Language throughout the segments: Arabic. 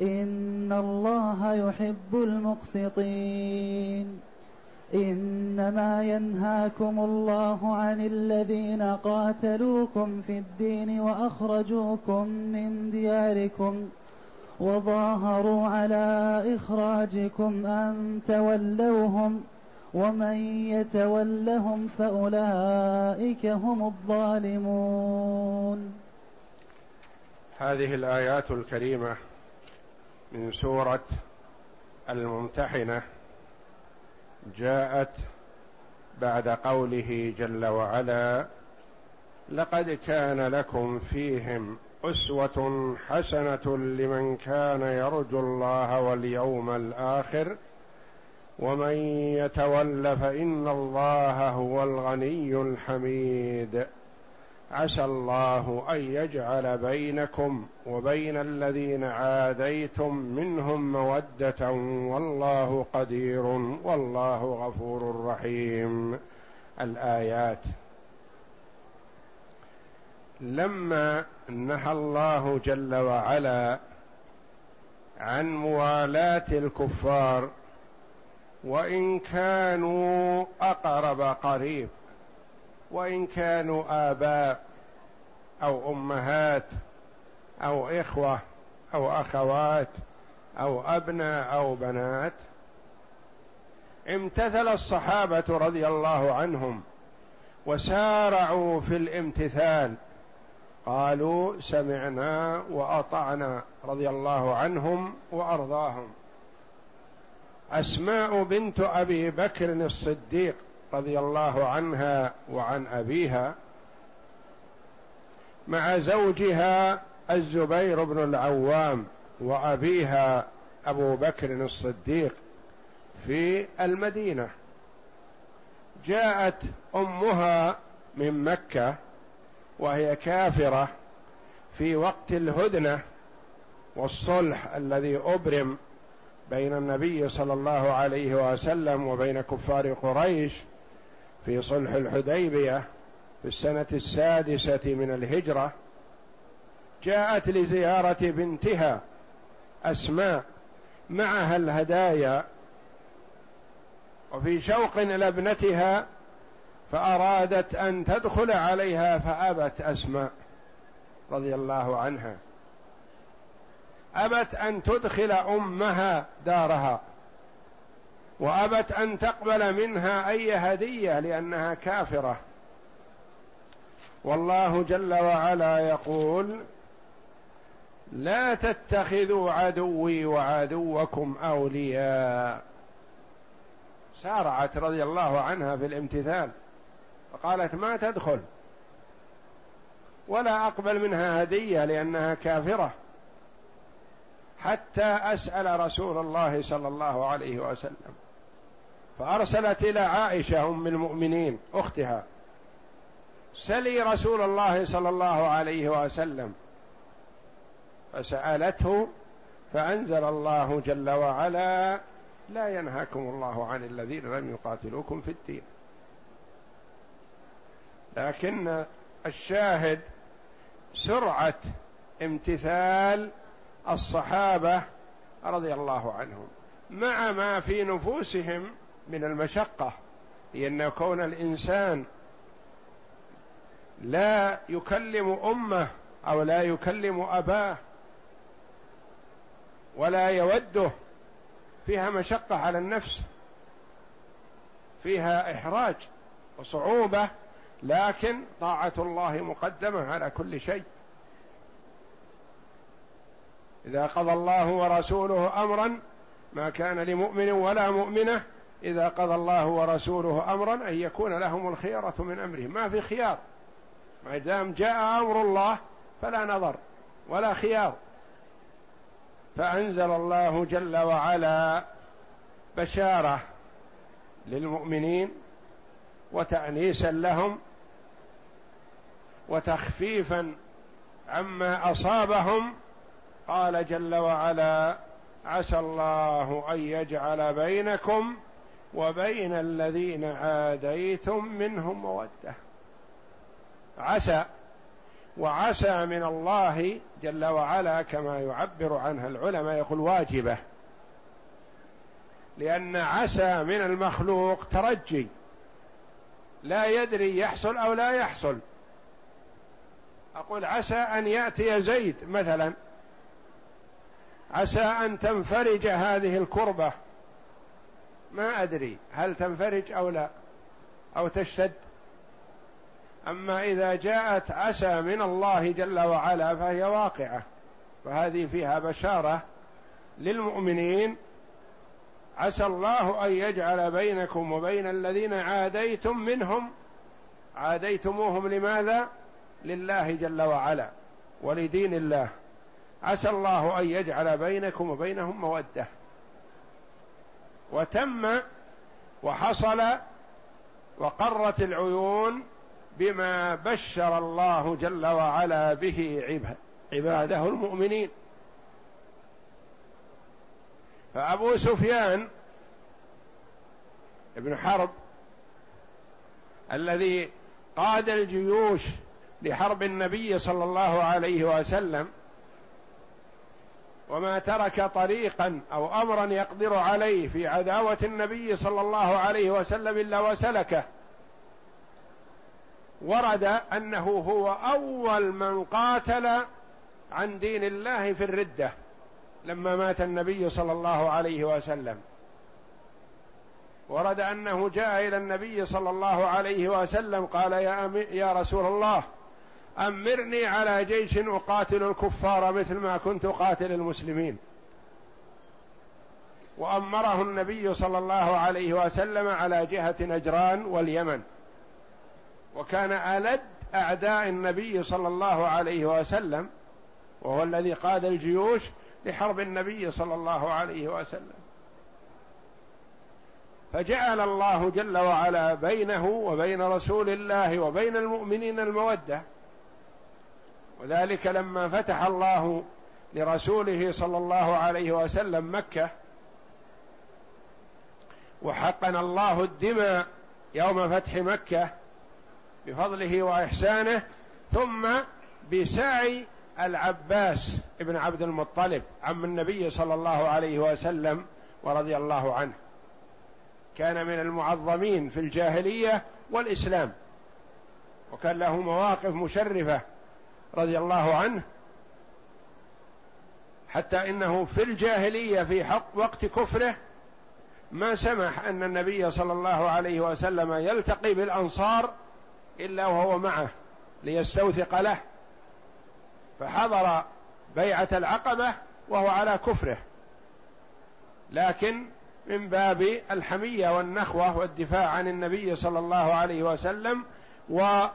ان الله يحب المقسطين انما ينهاكم الله عن الذين قاتلوكم في الدين واخرجوكم من دياركم وظاهروا على اخراجكم ان تولوهم ومن يتولهم فاولئك هم الظالمون هذه الآيات الكريمة من سورة الممتحنة جاءت بعد قوله جل وعلا لقد كان لكم فيهم أسوة حسنة لمن كان يرجو الله واليوم الآخر ومن يتول فإن الله هو الغني الحميد. عسى الله أن يجعل بينكم وبين الذين عاديتم منهم مودة والله قدير والله غفور رحيم. الآيات. لما نهى الله جل وعلا عن موالاة الكفار وإن كانوا أقرب قريب وإن كانوا آباء أو أمهات أو إخوة أو أخوات أو أبناء أو بنات امتثل الصحابة رضي الله عنهم وسارعوا في الامتثال. قالوا سمعنا وأطعنا رضي الله عنهم وأرضاهم. أسماء بنت أبي بكر الصديق رضي الله عنها وعن أبيها مع زوجها الزبير بن العوام وأبيها أبو بكر الصديق في المدينة. جاءت أمها من مكة وهي كافرة في وقت الهدنة والصلح الذي أبرم بين النبي صلى الله عليه وسلم وبين كفار قريش في صلح الحديبية في السنة السادسة من الهجرة جاءت لزيارة بنتها أسماء معها الهدايا وفي شوق إلى ابنتها فأرادت أن تدخل عليها فأبت أسماء رضي الله عنها. أبت أن تدخل أمها دارها. وأبت أن تقبل منها أي هدية لأنها كافرة. والله جل وعلا يقول لا تتخذوا عدوي وعدوكم أولياء. سارعت رضي الله عنها في الامتثال فقالت ما تدخل ولا أقبل منها هدية لأنها كافرة. حتى أسأل رسول الله صلى الله عليه وسلم. فأرسلت إلى عائشة أم المؤمنين أختها. سلي رسول الله صلى الله عليه وسلم. فسألته فأنزل الله جل وعلا لا ينهاكم الله عن الذين لم يقاتلوكم في الدين. لكن الشاهد سرعة امتثال الصحابة رضي الله عنهم مع ما في نفوسهم من المشقة لأن كون الإنسان لا يكلم أمه أو لا يكلم أباه ولا يوده فيها مشقة على النفس فيها إحراج وصعوبة لكن طاعة الله مقدمة على كل شيء. إذا قضى الله ورسوله أمرا ما كان لمؤمن ولا مؤمنة إذا قضى الله ورسوله أمرا أن يكون لهم الخيرة من أمرهم. ما في خيار. ما دام جاء أمر الله فلا نظر ولا خيار. فأنزل الله جل وعلا بشارة للمؤمنين وتأنيسا لهم وتخفيفا عما أصابهم. قال جل وعلا عسى الله أن يجعل بينكم وبين الذين عاديتم منهم مودة. عسى وعسى من الله جل وعلا كما يعبر عنها العلماء يقول واجبة. لأن عسى من المخلوق ترجي. لا يدري يحصل أو لا يحصل. أقول عسى أن يأتي زيد مثلا. عسى أن تنفرج هذه الكربة. ما أدري هل تنفرج أو لا أو تشتد. أما إذا جاءت عسى من الله جل وعلا فهي واقعة فهذه فيها بشارة للمؤمنين. عسى الله أن يجعل بينكم وبين الذين عاديتم منهم عاديتموهم لماذا؟ لله جل وعلا ولدين الله. عسى الله أن يجعل بينكم وبينهم مودة. وتم وحصل وقرت العيون بما بشر الله جل وعلا به عباده المؤمنين. فأبو سفيان ابن حرب الذي قاد الجيوش لحرب النبي صلى الله عليه وسلم وما ترك طريقا أو أمرا يقدر عليه في عداوة النبي صلى الله عليه وسلم إلا وسلكه. ورد أنه هو أول من قاتل عن دين الله في الردة لما مات النبي صلى الله عليه وسلم. ورد أنه جاء إلى النبي صلى الله عليه وسلم قال يا يا رسول الله أمرني على جيش أقاتل الكفار مثل ما كنت أقاتل المسلمين. وأمره النبي صلى الله عليه وسلم على جهة نجران واليمن. وكان ألد أعداء النبي صلى الله عليه وسلم وهو الذي قاد الجيوش لحرب النبي صلى الله عليه وسلم. فجعل الله جل وعلا بينه وبين رسول الله وبين المؤمنين المودة وذلك لما فتح الله لرسوله صلى الله عليه وسلم مكة وحقن الله الدماء يوم فتح مكة بفضله وإحسانه ثم بسعي العباس ابن عبد المطلب عم النبي صلى الله عليه وسلم ورضي الله عنه. كان من المعظمين في الجاهلية والإسلام وكان له مواقف مشرفة. رضي الله عنه حتى إنه في الجاهلية في حق وقت كفره ما سمح أن النبي صلى الله عليه وسلم يلتقي بالأنصار إلا وهو معه ليستوثق له فحضر بيعة العقبة وهو على كفره. لكن من باب الحمية والنخوة والدفاع عن النبي صلى الله عليه وسلم وضبط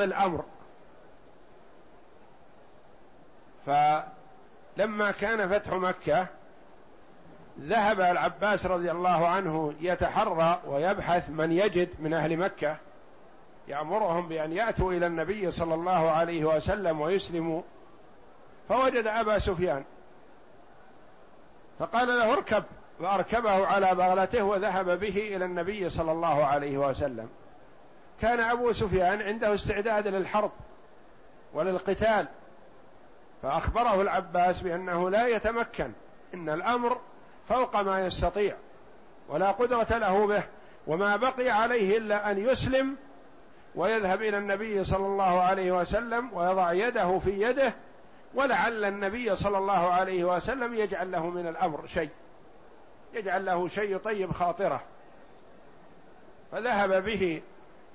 الأمر فلما كان فتح مكة ذهب العباس رضي الله عنه يتحرى ويبحث من يجد من أهل مكة. يأمرهم بأن يأتوا إلى النبي صلى الله عليه وسلم ويسلموا. فوجد أبا سفيان. فقال له اركب فأركبه على بغلته وذهب به إلى النبي صلى الله عليه وسلم. كان أبو سفيان عنده استعداد للحرب وللقتال. فأخبره العباس بأنه لا يتمكن إن الأمر فوق ما يستطيع ولا قدرة له به وما بقي عليه إلا أن يسلم ويذهب إلى النبي صلى الله عليه وسلم ويضع يده في يده ولعل النبي صلى الله عليه وسلم يجعل له من الأمر شيء. يجعل له شيء يطيب خاطره. فذهب به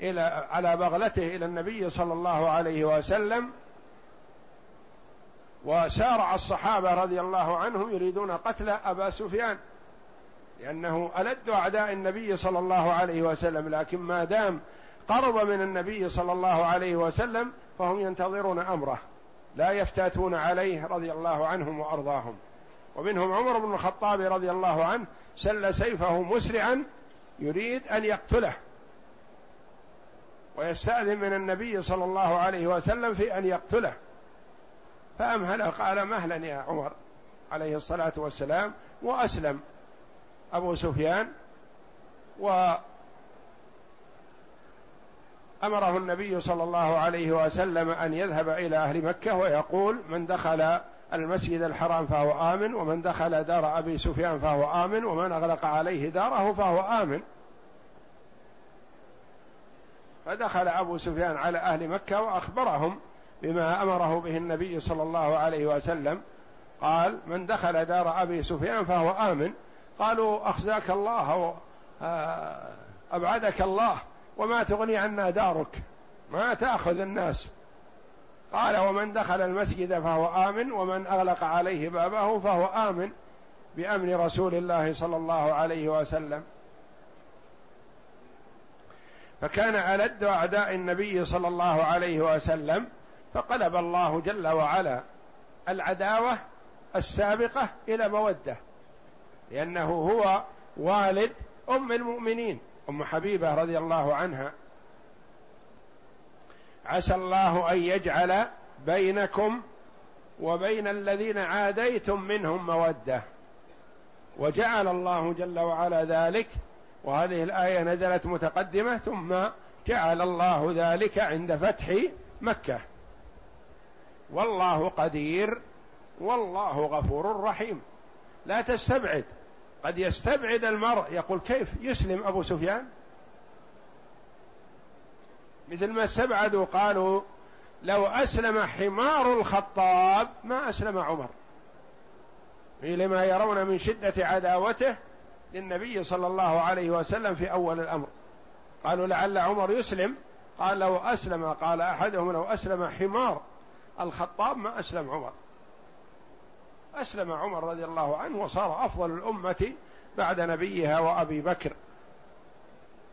إلى على بغلته إلى النبي صلى الله عليه وسلم وسارع الصحابة رضي الله عنهم يريدون قتل أبا سفيان لأنه ألد أعداء النبي صلى الله عليه وسلم لكن ما دام قرب من النبي صلى الله عليه وسلم فهم ينتظرون أمره لا يفتاتون عليه رضي الله عنهم وأرضاهم. ومنهم عمر بن الخطاب رضي الله عنه سل سيفه مسرعا يريد أن يقتله. ويستأذن من النبي صلى الله عليه وسلم في أن يقتله. فأمهل قال مهلا يا عمر عليه الصلاة والسلام؟ وأسلم. أبو سفيان. و امره النبي صلى الله عليه وسلم أن يذهب إلى أهل مكة ويقول من دخل المسجد الحرام فهو آمن ومن دخل دار أبي سفيان فهو آمن ومن أغلق عليه داره فهو آمن. فدخل أبو سفيان على أهل مكة وأخبرهم بما أمره به النبي صلى الله عليه وسلم. قال من دخل دار أبي سفيان فهو آمن. قالوا أخزاك الله آه، أبعدك الله وما تغني عنا دارك. ما تأخذ الناس. قال ومن دخل المسجد فهو آمن ومن أغلق عليه بابه فهو آمن بأمن رسول الله صلى الله عليه وسلم. فكان ألد أعداء النبي صلى الله عليه وسلم فقلب الله جل وعلا العداوة السابقة إلى مودة لأنه هو والد أم المؤمنين. أم حبيبة رضي الله عنها. عسى الله أن يجعل بينكم وبين الذين عاديتم منهم مودة. وجعل الله جل وعلا ذلك وهذه الآية نزلت متقدمة ثم جعل الله ذلك عند فتح مكة. والله قدير والله غفور رحيم. لا تستبعد. قد يستبعد المرء يقول كيف يسلم أبو سفيان؟ مثل ما استبعدوا قالوا لو أسلم حمار الخطاب ما أسلم عمر. لما يرون من شدة عداوته للنبي صلى الله عليه وسلم في أول الأمر. قالوا لعل عمر يسلم. قال لو أسلم قال أحدهم لو أسلم حمار. الخطاب ما أسلم عمر. أسلم عمر رضي الله عنه وصار أفضل الأمة بعد نبيها وأبي بكر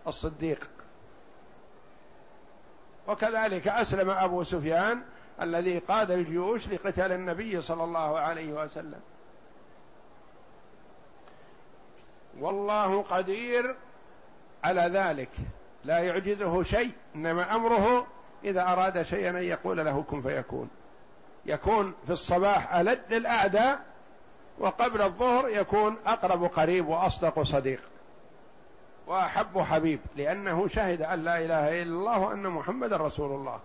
الصديق. وكذلك أسلم أبو سفيان الذي قاد الجيوش لقتال النبي صلى الله عليه وسلم. والله قدير على ذلك. لا يعجزه شيء إنما أمره إذا أراد شيئا أن يقول له كن فيكون. يكون في الصباح ألد الأعداء وقبل الظهر يكون أقرب قريب وأصدق صديق. وأحب حبيب لأنه شهد أن لا إله إلا الله وأن محمد رسول الله.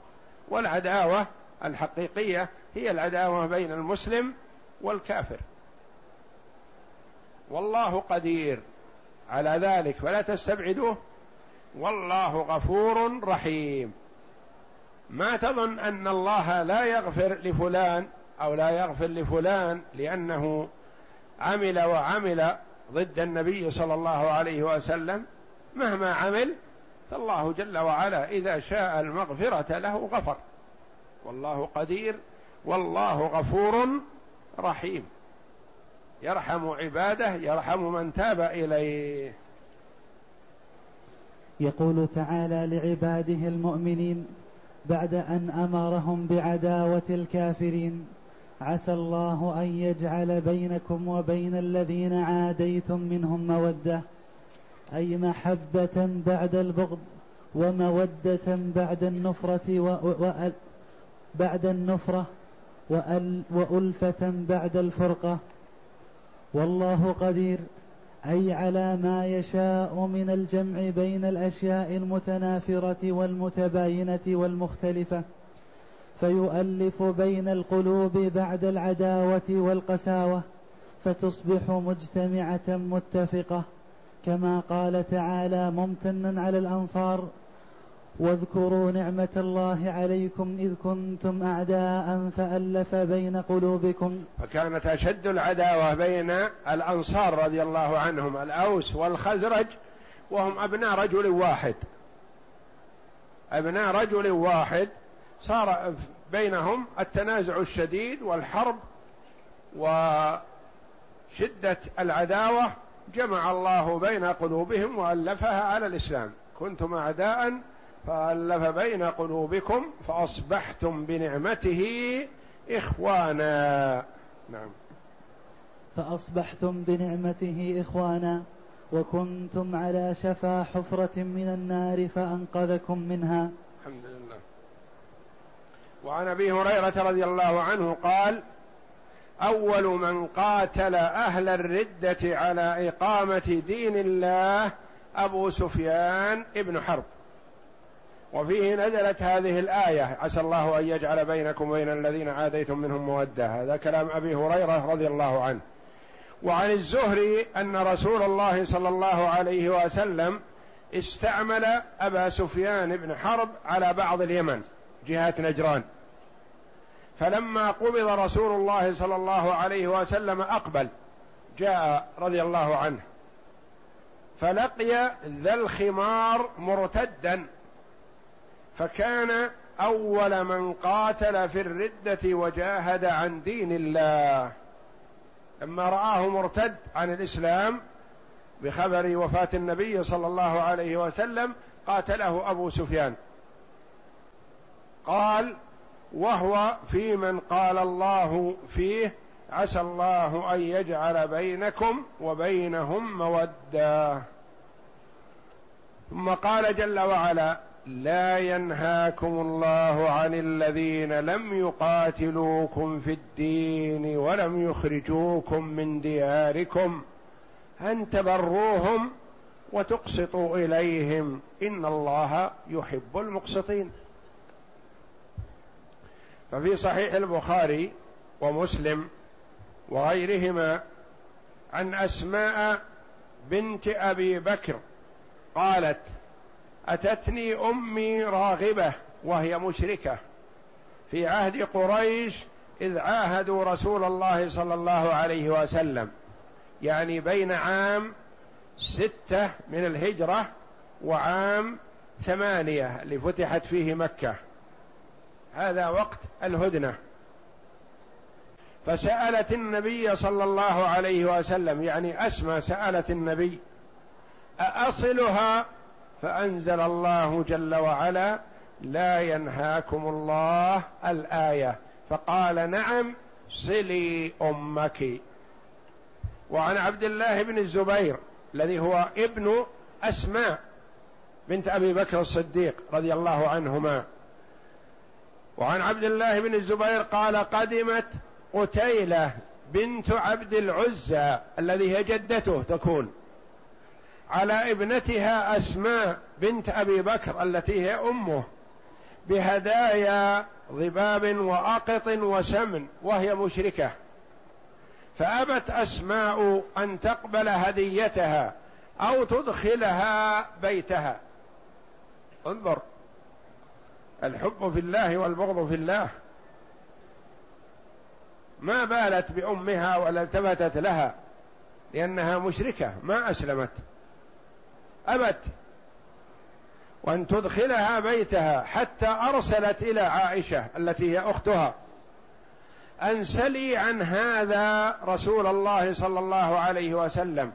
والعداوة الحقيقية هي العداوة بين المسلم والكافر. والله قدير على ذلك فلا تستبعدوه. والله غفور رحيم. ما تظن أن الله لا يغفر لفلان أو لا يغفر لفلان لأنه عمل وعمل ضد النبي صلى الله عليه وسلم؟ مهما عمل فالله جل وعلا إذا شاء المغفرة له غفر. والله قدير والله غفور رحيم. يرحم عباده يرحم من تاب إليه. يقول تعالى لعباده المؤمنين بعد أن أمرهم بعداوة الكافرين. عسى الله أن يجعل بينكم وبين الذين عاديتم منهم مودة أي محبة بعد البغض ومودة بعد النفرة و... بعد النفرة وأل... وألفة بعد الفرقة. والله قدير. أي على ما يشاء من الجمع بين الأشياء المتنافرة والمتباينة والمختلفة فيؤلف بين القلوب بعد العداوة والقساوة فتصبح مجتمعة متفقة كما قال تعالى ممتنا على الأنصار واذكروا نعمة الله عليكم إذ كنتم أعداء فألف بين قلوبكم. فكانت أشد العداوة بين الأنصار رضي الله عنهم الأوس والخزرج وهم أبناء رجل واحد. أبناء رجل واحد صار بينهم التنازع الشديد والحرب وشدة العداوة. جمع الله بين قلوبهم وألفها على الإسلام. كنتم أعداء فألف بين قلوبكم فأصبحتم بنعمته إخوانا. نعم. فأصبحتم بنعمته إخوانا وكنتم على شفا حفرة من النار فأنقذكم منها. الحمد لله. وعن أبي هريرة رضي الله عنه قال أول من قاتل أهل الردة على إقامة دين الله أبو سفيان ابن حرب. وفيه نزلت هذه الآية عسى الله أن يجعل بينكم وبين الذين عاديتم منهم مودة. هذا كلام أبي هريرة رضي الله عنه. وعن الزهري أن رسول الله صلى الله عليه وسلم استعمل أبا سفيان بن حرب على بعض اليمن جهه نجران. فلما قبض رسول الله صلى الله عليه وسلم أقبل جاء رضي الله عنه. فلقي ذا الخمار مرتدا. فكان أول من قاتل في الردة وجاهد عن دين الله. لما رآه مرتد عن الإسلام بخبر وفاة النبي صلى الله عليه وسلم قاتله أبو سفيان. قال وهو في من قال الله فيه عسى الله أن يجعل بينكم وبينهم مودة. ثم قال جل وعلا لا ينهاكم الله عن الذين لم يقاتلوكم في الدين ولم يخرجوكم من دياركم أن تبروهم وتقسطوا إليهم. إن الله يحب المقسطين. ففي صحيح البخاري ومسلم وغيرهما عن أسماء بنت أبي بكر قالت أتتني أمي راغبة وهي مشركة. في عهد قريش إذ عاهدوا رسول الله صلى الله عليه وسلم. يعني بين عام ستة من الهجرة وعام ثمانية اللي فتحت فيه مكة. هذا وقت الهدنة. فسألت النبي صلى الله عليه وسلم يعني أسمى سألت النبي أأصلها فأنزل الله جل وعلا لا ينهاكم الله الآية فقال نعم صلي أمك. وعن عبد الله بن الزبير الذي هو ابن أسماء بنت أبي بكر الصديق رضي الله عنهما. وعن عبد الله بن الزبير قال قدمت قتيلة بنت عبد العزى الذي هي جدته تكون. على ابنتها أسماء بنت أبي بكر التي هي أمه بهدايا ضباب وأقط وسمن وهي مشركة. فأبت أسماء أن تقبل هديتها أو تدخلها بيتها. انظر الحب في الله والبغض في الله. ما بالت بأمها ولا التفتت لها لأنها مشركة ما أسلمت. أبت. وأن تدخلها بيتها حتى أرسلت إلى عائشة التي هي أختها. أن سلي عن هذا رسول الله صلى الله عليه وسلم.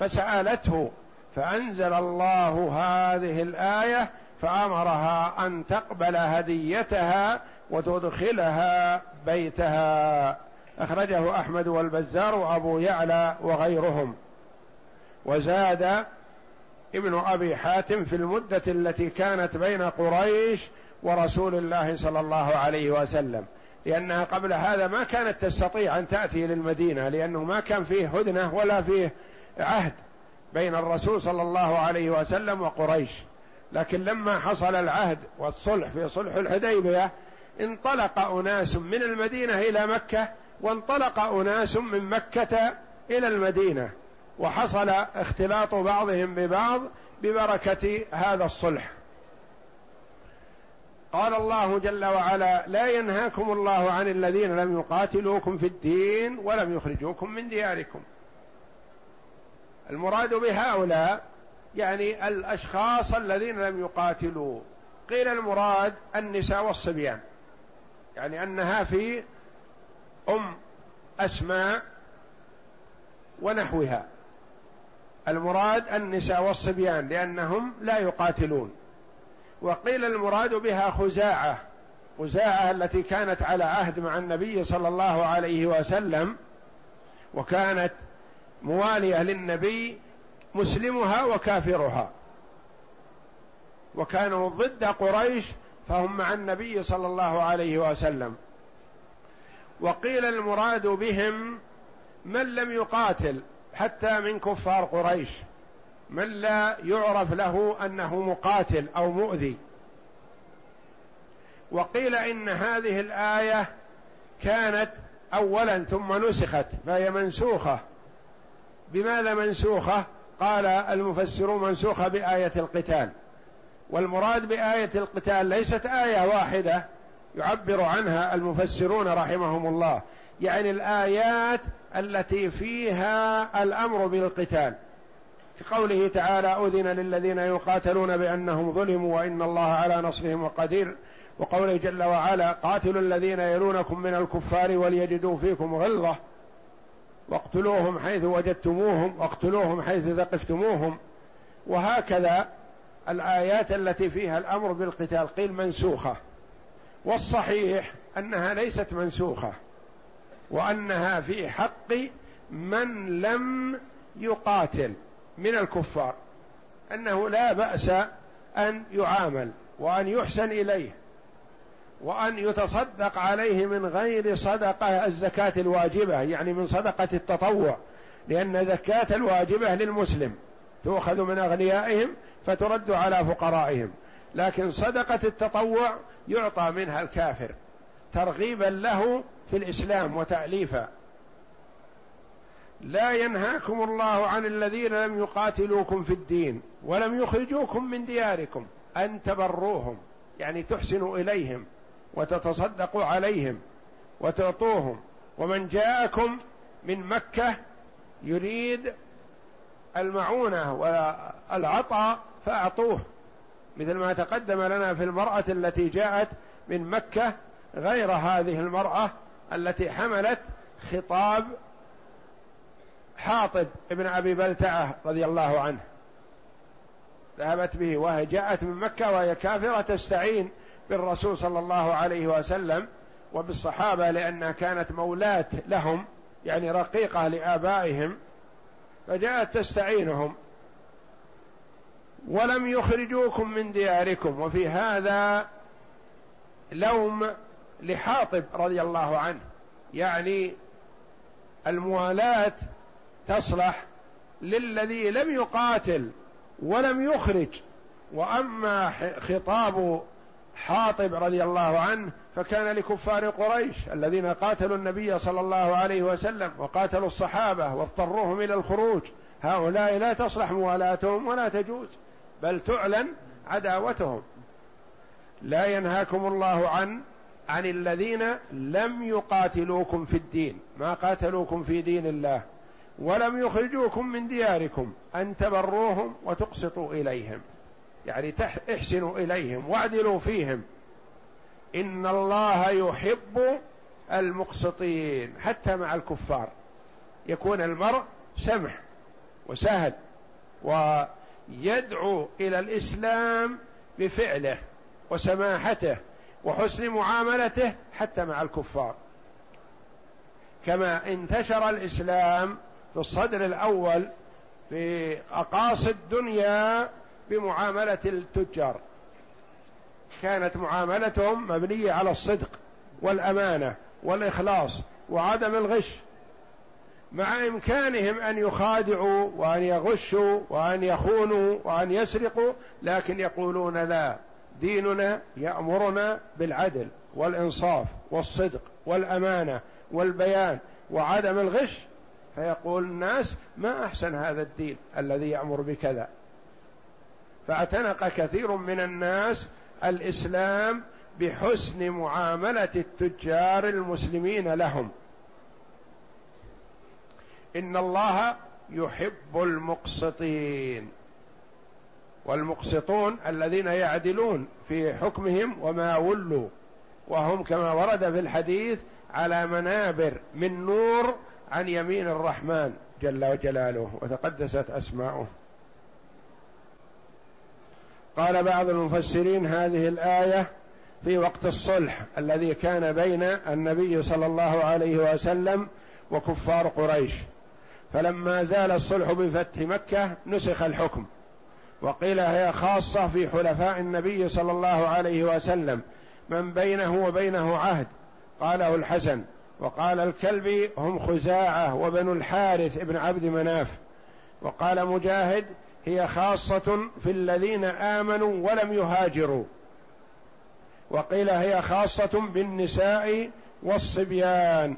فسألته فأنزل الله هذه الآية فأمرها أن تقبل هديتها وتدخلها بيتها. أخرجه أحمد والبزار وأبو يعلى وغيرهم. وزاد ابن أبي حاتم في المدة التي كانت بين قريش ورسول الله صلى الله عليه وسلم. لأنها قبل هذا ما كانت تستطيع أن تأتي للمدينة لأنه ما كان فيه هدنة ولا فيه عهد بين الرسول صلى الله عليه وسلم وقريش. لكن لما حصل العهد والصلح في صلح الحديبية انطلق أناس من المدينة إلى مكة وانطلق أناس من مكة إلى المدينة. وحصل اختلاط بعضهم ببعض ببركة هذا الصلح. قال الله جل وعلا لا ينهاكم الله عن الذين لم يقاتلوكم في الدين ولم يخرجوكم من دياركم. المراد بهؤلاء يعني الأشخاص الذين لم يقاتلوا. قيل المراد النساء والصبيان. يعني أنها في أم أسماء ونحوها. المراد النساء والصبيان لأنهم لا يقاتلون. وقيل المراد بها خزاعة خزاعة التي كانت على عهد مع النبي صلى الله عليه وسلم وكانت موالية للنبي مسلمها وكافرها. وكانوا ضد قريش فهم مع النبي صلى الله عليه وسلم. وقيل المراد بهم من لم يقاتل حتى من كفار قريش. من لا يعرف له أنه مقاتل أو مؤذي. وقيل إن هذه الآية كانت اولا ثم نسخت فهي منسوخة. بماذا منسوخة؟ قال المفسرون منسوخة بآية القتال. والمراد بآية القتال ليست آية واحدة يعبر عنها المفسرون رحمهم الله. يعني الآيات التي فيها الأمر بالقتال. في قوله تعالى اذن للذين يقاتلون بانهم ظلموا وان الله على نصرهم وقدير. وقوله جل وعلا قاتلوا الذين يلونكم من الكفار وليجدوا فيكم غلظة. واقتلوهم حيث وجدتموهم واقتلوهم حيث ثقفتموهم. وهكذا الآيات التي فيها الأمر بالقتال. قيل منسوخة. والصحيح أنها ليست منسوخة. وأنها في حق من لم يقاتل من الكفار أنه لا بأس أن يعامل وأن يحسن إليه وأن يتصدق عليه من غير صدقة الزكاة الواجبة يعني من صدقة التطوع لأن زكاه الواجبة للمسلم تؤخذ من أغنيائهم فترد على فقرائهم لكن صدقة التطوع يعطى منها الكافر ترغيبا له في الإسلام وتأليفا. لا ينهاكم الله عن الذين لم يقاتلوكم في الدين ولم يخرجوكم من دياركم أن تبروهم يعني تحسنوا إليهم وتتصدقوا عليهم وتعطوهم. ومن جاءكم من مكة يريد المعونة والعطاء فأعطوه. مثل ما تقدم لنا في المرأة التي جاءت من مكة غير هذه المرأة التي حملت خطاب حاطب ابن أبي بلتعة رضي الله عنه. ذهبت به وهي جاءت من مكة وهي كافرة تستعين بالرسول صلى الله عليه وسلم وبالصحابة لأنها كانت مولاه لهم يعني رقيقة لآبائهم فجاءت تستعينهم. ولم يخرجوكم من دياركم وفي هذا لوم لحاطب رضي الله عنه. يعني الموالاة تصلح للذي لم يقاتل ولم يخرج. وأما خطاب حاطب رضي الله عنه فكان لكفار قريش الذين قاتلوا النبي صلى الله عليه وسلم وقاتلوا الصحابة واضطروهم إلى الخروج. هؤلاء لا تصلح موالاتهم ولا تجوز بل تعلن عداوتهم. لا ينهاكم الله عن عن الذين لم يقاتلوكم في الدين ما قاتلوكم في دين الله ولم يخرجوكم من دياركم أن تبروهم وتقسطوا إليهم. يعني احسنوا إليهم واعدلوا فيهم. إن الله يحب المقسطين حتى مع الكفار. يكون المرء سمح وسهل ويدعو إلى الإسلام بفعله وسماحته. وحسن معاملته حتى مع الكفار. كما انتشر الإسلام في الصدر الأول في أقاصي الدنيا بمعاملة التجار. كانت معاملتهم مبنية على الصدق والأمانة والإخلاص وعدم الغش مع إمكانهم أن يخادعوا وأن يغشوا وأن يخونوا وأن يسرقوا لكن يقولون لا. ديننا يأمرنا بالعدل والإنصاف والصدق والأمانة والبيان وعدم الغش فيقول الناس ما أحسن هذا الدين الذي يأمر بكذا. فاعتنق كثير من الناس الإسلام بحسن معاملة التجار المسلمين لهم. إن الله يحب المقسطين. والمقسطون الذين يعدلون في حكمهم وما ولوا وهم كما ورد في الحديث على منابر من نور عن يمين الرحمن جل جلاله وتقدست أسماؤه. قال بعض المفسرين هذه الآية في وقت الصلح الذي كان بين النبي صلى الله عليه وسلم وكفار قريش. فلما زال الصلح بفتح مكة نسخ الحكم. وقيل هي خاصة في حلفاء النبي صلى الله عليه وسلم من بينه وبينه عهد. قاله الحسن وقال الكلبي هم خزاعة وبنو الحارث ابن عبد مناف. وقال مجاهد هي خاصة في الذين آمنوا ولم يهاجروا. وقيل هي خاصة بالنساء والصبيان.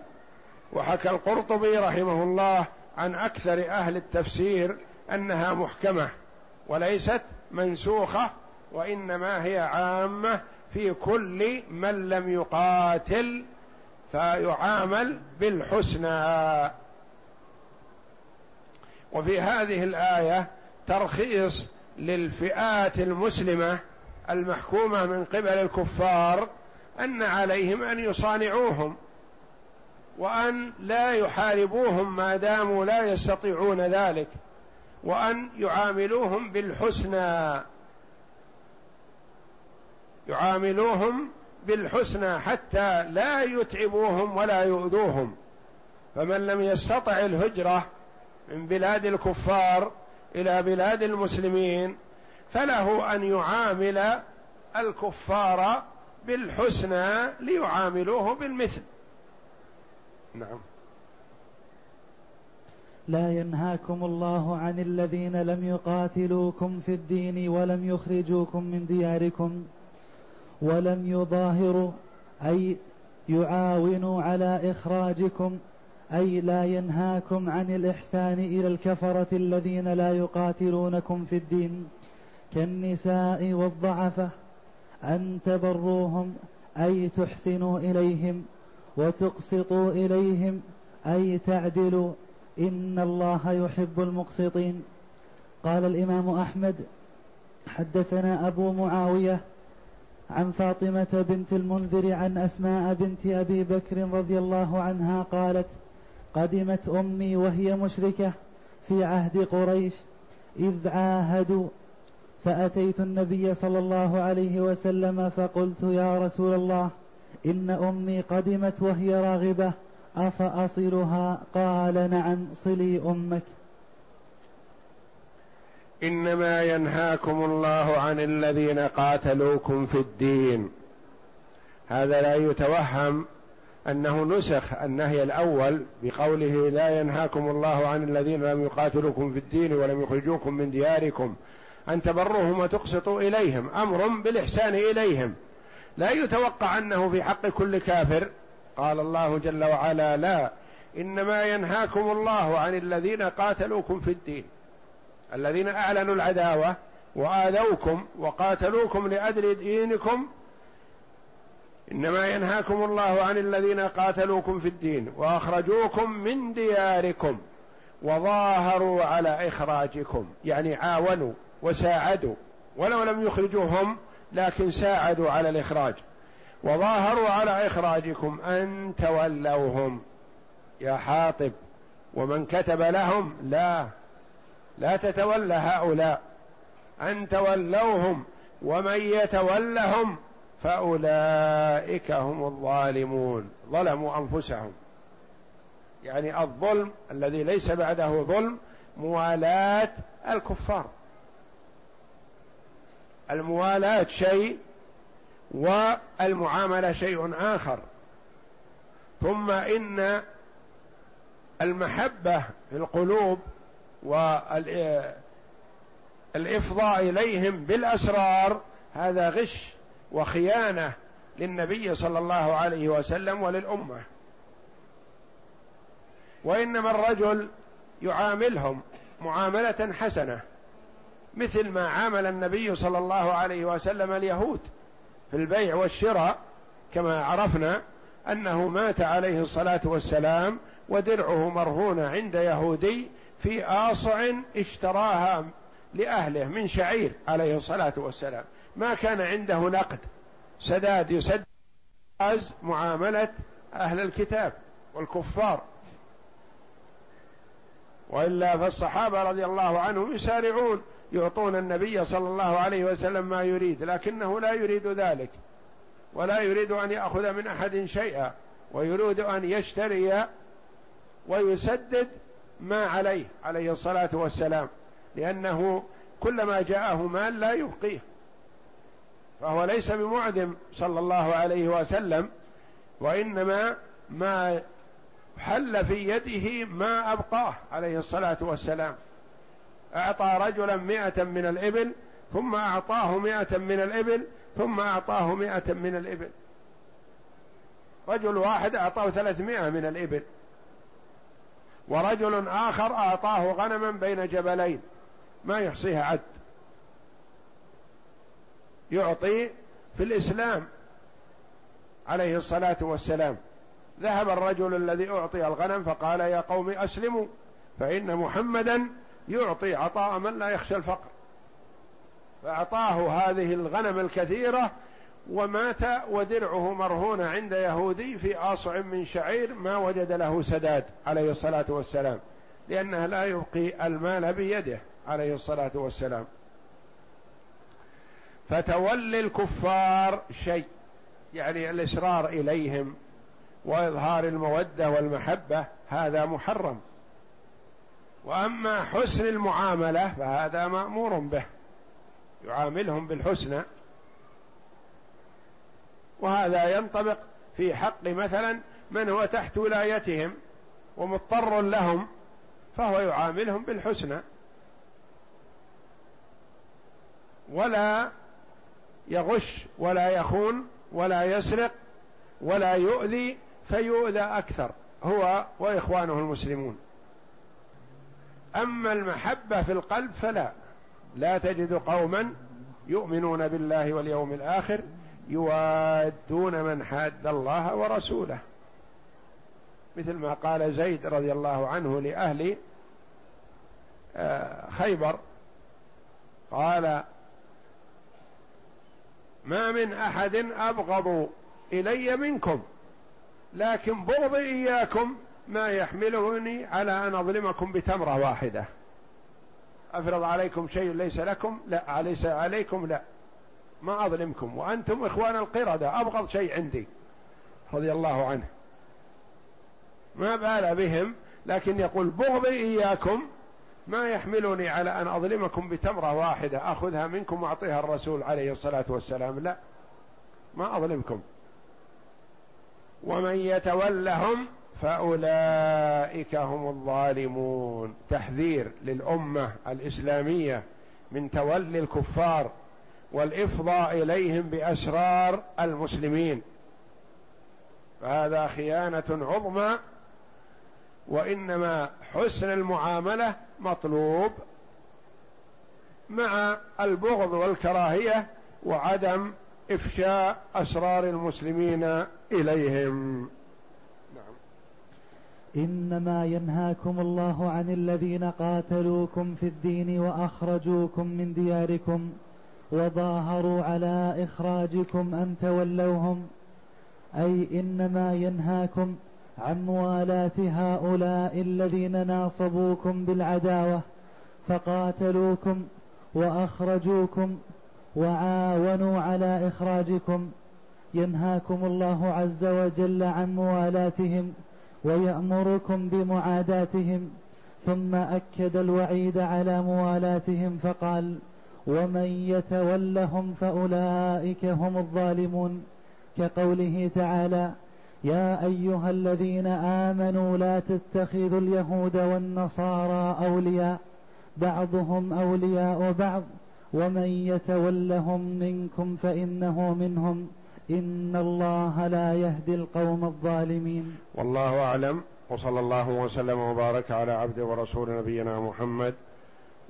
وحكى القرطبي رحمه الله عن أكثر أهل التفسير أنها محكمة. وليست منسوخة وإنما هي عامة في كل من لم يقاتل فيعامل بالحسنى. وفي هذه الآية ترخيص للفئات المسلمة المحكومة من قبل الكفار أن عليهم أن يصانعوهم وأن لا يحاربوهم ما داموا لا يستطيعون ذلك. وأن يعاملوهم بالحسنى. يعاملوهم بالحسنى حتى لا يتعبوهم ولا يؤذوهم. فمن لم يستطع الهجرة من بلاد الكفار إلى بلاد المسلمين فله أن يعامل الكفار بالحسنى ليعاملوه بالمثل. نعم. لا ينهاكم الله عن الذين لم يقاتلوكم في الدين ولم يخرجوكم من دياركم ولم يظاهروا أي يعاونوا على إخراجكم أي لا ينهاكم عن الإحسان إلى الكفرة الذين لا يقاتلونكم في الدين كالنساء والضعفة أن تبروهم أي تحسنوا إليهم وتقسطوا إليهم أي تعدلوا إن الله يحب المقسطين. قال الإمام أحمد حدثنا أبو معاوية عن فاطمة بنت المنذر عن أسماء بنت أبي بكر رضي الله عنها قالت قدمت أمي وهي مشركة في عهد قريش إذ عاهدوا فأتيت النبي صلى الله عليه وسلم فقلت يا رسول الله إن أمي قدمت وهي راغبة أفأصلها؟ قال نعم صلي أمك. إنما ينهاكم الله عن الذين قاتلوكم في الدين. هذا لا يتوهم أنه نسخ النهي الأول بقوله لا ينهاكم الله عن الذين لم يقاتلوكم في الدين ولم يخرجوكم من دياركم. أن تبروهم وتقسطوا إليهم أمر بالإحسان إليهم. لا يتوقع أنه في حق كل كافر قال الله جل وعلا لا إنما ينهاكم الله عن الذين قاتلوكم في الدين. الذين أعلنوا العداوة وآذوكم وقاتلوكم لأجل دينكم. إنما ينهاكم الله عن الذين قاتلوكم في الدين وأخرجوكم من دياركم وظاهروا على إخراجكم. يعني عاونوا وساعدوا. ولو لم يخرجوهم لكن ساعدوا على الإخراج. وظاهروا على إخراجكم أن تولوهم. يا حاطب ومن كتب لهم لا لا تتولى هؤلاء. أن تولوهم ومن يتولهم فأولئك هم الظالمون. ظلموا أنفسهم. يعني الظلم الذي ليس بعده ظلم موالاه الكفار. الموالاه شيء والمعاملة شيء آخر. ثم إن المحبة في القلوب والإفضاء إليهم بالأسرار هذا غش وخيانة للنبي صلى الله عليه وسلم وللأمة. وإنما الرجل يعاملهم معاملة حسنة مثل ما عامل النبي صلى الله عليه وسلم اليهود. في البيع والشراء كما عرفنا أنه مات عليه الصلاة والسلام ودرعه مرهونه عند يهودي في آصع اشتراها لأهله من شعير عليه الصلاة والسلام. ما كان عنده نقد. سداد يسد معاملة أهل الكتاب والكفار. وإلا فالصحابة رضي الله عنهم يسارعون. يعطون النبي صلى الله عليه وسلم ما يريد لكنه لا يريد ذلك ولا يريد أن يأخذ من أحد شيئا ويريد أن يشتري ويسدد ما عليه عليه الصلاة والسلام لأنه كلما جاءه مال لا يبقيه. فهو ليس بمعدم صلى الله عليه وسلم وإنما ما حل في يده ما أبقاه عليه الصلاة والسلام. أعطى رجلا مئة من الإبل ثم أعطاه مئة من الإبل ثم أعطاه مئة من الإبل. رجل واحد أعطاه ثلاثمائة من الإبل. ورجل آخر أعطاه غنما بين جبلين ما يحصيها عد. يعطي في الإسلام عليه الصلاة والسلام. ذهب الرجل الذي أعطي الغنم فقال يا قوم أسلموا فإن محمدا يعطي عطاء من لا يخشى الفقر. فأعطاه هذه الغنم الكثيرة ومات ودرعه مرهون عند يهودي في آصع من شعير ما وجد له سداد عليه الصلاة والسلام لأنه لا يبقي المال بيده عليه الصلاة والسلام. فتولي الكفار شيء يعني الإصرار إليهم وإظهار المودة والمحبة هذا محرم. وأما حسن المعاملة فهذا مأمور به. يعاملهم بالحسنى. وهذا ينطبق في حق مثلا من هو تحت ولايتهم ومضطر لهم فهو يعاملهم بالحسنى. ولا يغش ولا يخون ولا يسرق ولا يؤذي فيؤذى أكثر. هو وإخوانه المسلمون. أما المحبة في القلب فلا. لا تجد قوما يؤمنون بالله واليوم الآخر يوادون من حاد الله ورسوله. مثل ما قال زيد رضي الله عنه لأهل آه، خيبر. قال ما من أحد أبغض إلي منكم لكن بغضي إياكم ما يحملني على أن أظلمكم بتمرة واحدة. أفرض عليكم شيء ليس لكم؟ لا. ليس عليكم؟ لا. ما أظلمكم. وأنتم إخوان القردة. أبغض شيء عندي. رضي الله عنه. ما بال بهم لكن يقول بغضي إياكم ما يحملني على أن أظلمكم بتمرة واحدة. أخذها منكم وأعطيها الرسول عليه الصلاة والسلام. لا. ما أظلمكم. ومن يتولهم فأولئك هم الظالمون. تحذير للأمة الإسلامية من تولي الكفار والإفضاء إليهم بأسرار المسلمين. فهذا خيانة عظمى وإنما حسن المعاملة مطلوب مع البغض والكراهية وعدم إفشاء أسرار المسلمين إليهم. إنما ينهاكم الله عن الذين قاتلوكم في الدين وأخرجوكم من دياركم وظاهروا على إخراجكم أن تولوهم. أي إنما ينهاكم عن موالاه هؤلاء الذين ناصبوكم بالعداوة فقاتلوكم وأخرجوكم وعاونوا على إخراجكم. ينهاكم الله عز وجل عن موالاتهم ويأمركم بمعاداتهم ثم أكد الوعيد على موالاتهم فقال ومن يتولهم فأولئك هم الظالمون. كقوله تعالى يا أيها الذين آمنوا لا تتخذوا اليهود والنصارى أولياء بعضهم أولياء بعض ومن يتولهم منكم فإنه منهم. إن الله لا يهدي القوم الظالمين. والله أعلم وصلى الله وسلم وبارك على عبد ورسول نبينا محمد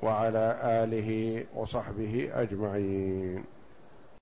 وعلى آله وصحبه أجمعين.